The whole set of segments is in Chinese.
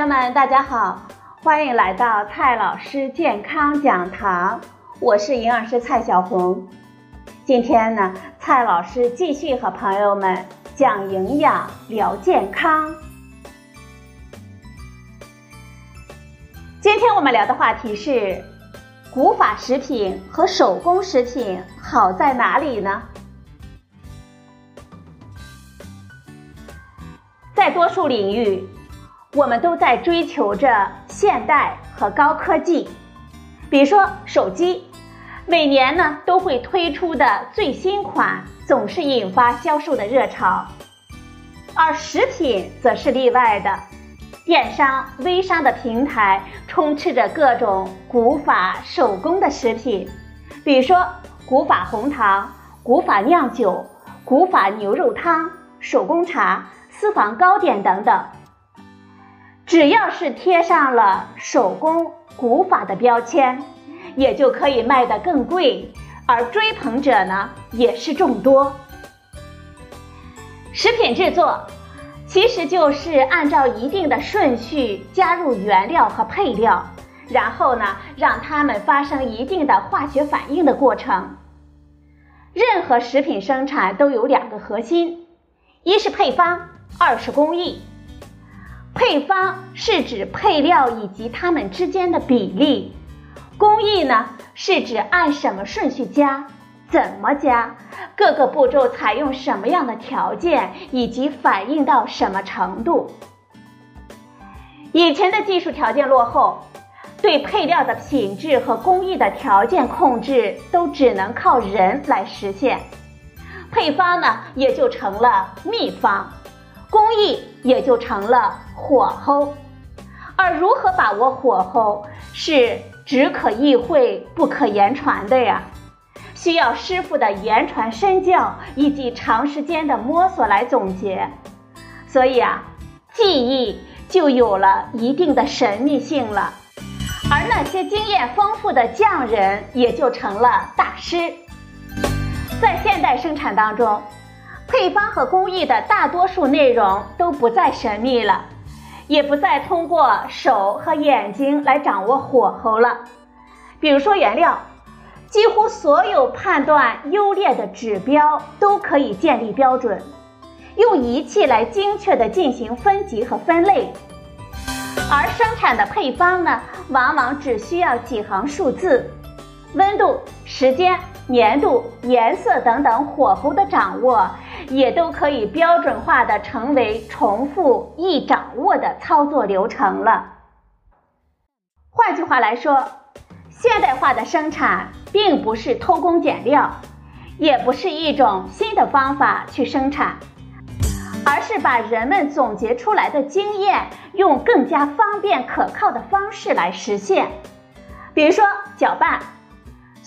友们，大家好，欢迎来到蔡老师健康讲堂，我是营养师蔡小红。今天呢，蔡老师继续和朋友们讲营养、聊健康。今天我们聊的话题是：古法食品和手工食品好在哪里呢？在多数领域。我们都在追求着现代和高科技，比如说手机，每年呢都会推出的最新款总是引发销售的热潮，而食品则是例外的，电商、微商的平台充斥着各种古法手工的食品，比如说古法红糖、古法酿酒、古法牛肉汤、手工茶、私房糕点等等。只要是贴上了手工古法的标签，也就可以卖得更贵，而追捧者呢也是众多。食品制作其实就是按照一定的顺序加入原料和配料，然后呢让它们发生一定的化学反应的过程。任何食品生产都有两个核心，一是配方，二是工艺。配方是指配料以及它们之间的比例，工艺呢是指按什么顺序加，怎么加，各个步骤采用什么样的条件，以及反映到什么程度。以前的技术条件落后，对配料的品质和工艺的条件控制都只能靠人来实现，配方呢也就成了秘方。工艺也就成了火候，而如何把握火候是只可意会不可言传的呀，需要师傅的言传身教以及长时间的摸索来总结，所以啊，技艺就有了一定的神秘性了，而那些经验丰富的匠人也就成了大师，在现代生产当中。配方和工艺的大多数内容都不再神秘了，也不再通过手和眼睛来掌握火候了。比如说原料，几乎所有判断优劣的指标都可以建立标准，用仪器来精确地进行分级和分类。而生产的配方呢，往往只需要几行数字，温度、时间。粘度、颜色等等火候的掌握，也都可以标准化的成为重复易掌握的操作流程了。换句话来说，现代化的生产并不是偷工减料，也不是一种新的方法去生产，而是把人们总结出来的经验，用更加方便可靠的方式来实现。比如说搅拌。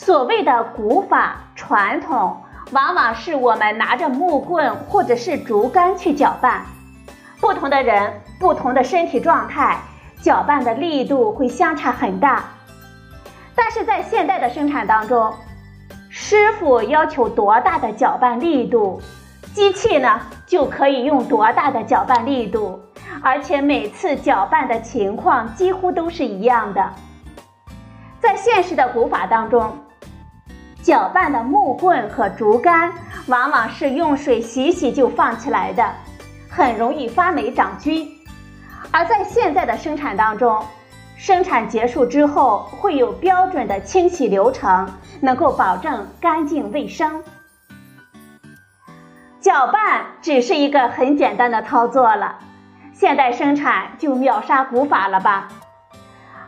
所谓的古法传统，往往是我们拿着木棍或者是竹竿去搅拌。不同的人、不同的身体状态，搅拌的力度会相差很大。但是在现代的生产当中，师傅要求多大的搅拌力度，机器呢就可以用多大的搅拌力度，而且每次搅拌的情况几乎都是一样的。在现实的古法当中，搅拌的木棍和竹竿往往是用水洗洗就放起来的，很容易发霉长菌；而在现在的生产当中，生产结束之后会有标准的清洗流程，能够保证干净卫生。搅拌只是一个很简单的操作了，现代生产就秒杀古法了吧？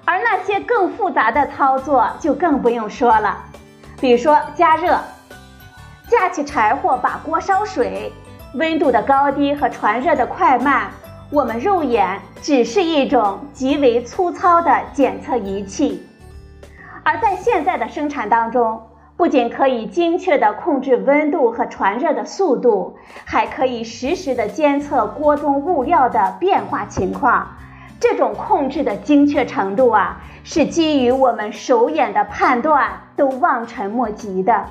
而那些更复杂的操作就更不用说了，比如说加热，架起柴火把锅烧水，温度的高低和传热的快慢，我们肉眼只是一种极为粗糙的检测仪器。而在现在的生产当中，不仅可以精确的控制温度和传热的速度，还可以实时的监测锅中物料的变化情况。这种控制的精确程度啊，是基于我们手眼的判断都望尘莫及的。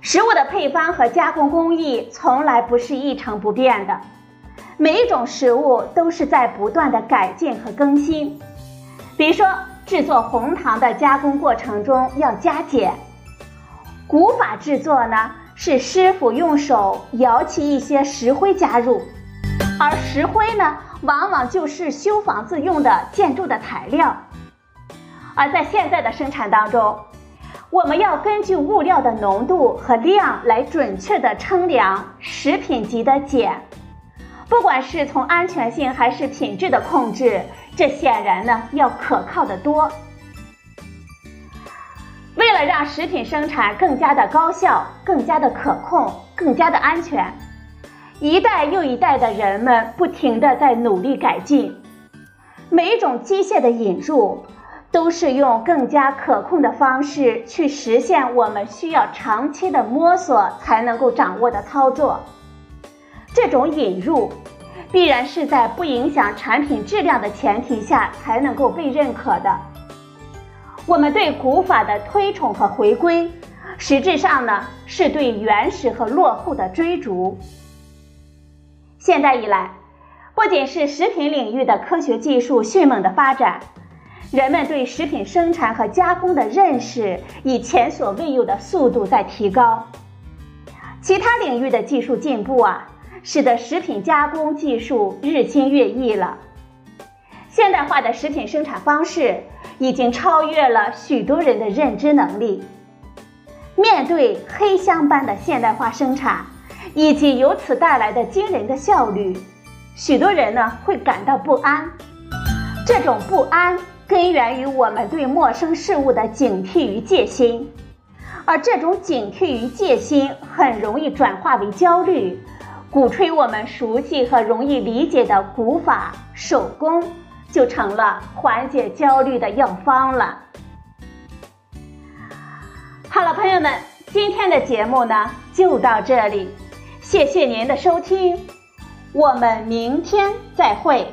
食物的配方和加工工艺从来不是一成不变的，每一种食物都是在不断的改进和更新。比如说，制作红糖的加工过程中要加碱。古法制作呢，是师傅用手摇起一些石灰加入，而石灰呢，往往就是修房子用的建筑的材料。而在现在的生产当中，我们要根据物料的浓度和量来准确的称量食品级的碱，不管是从安全性还是品质的控制，这显然呢要可靠的多。为了让食品生产更加的高效、更加的可控、更加的安全，一代又一代的人们不停的在努力改进，每一种机械的引入。都是用更加可控的方式去实现我们需要长期的摸索才能够掌握的操作。这种引入必然是在不影响产品质量的前提下才能够被认可的。我们对古法的推崇和回归，实质上呢是对原始和落后的追逐。现代以来，不仅是食品领域的科学技术迅猛的发展。人们对食品生产和加工的认识以前所未有的速度在提高，其他领域的技术进步啊，使得食品加工技术日新月异了。现代化的食品生产方式已经超越了许多人的认知能力。面对黑箱般的现代化生产，以及由此带来的惊人的效率，许多人呢会感到不安。这种不安。根源于我们对陌生事物的警惕与戒心，而这种警惕与戒心很容易转化为焦虑，鼓吹我们熟悉和容易理解的古法手工，就成了缓解焦虑的药方了。好了，朋友们，今天的节目呢就到这里，谢谢您的收听，我们明天再会。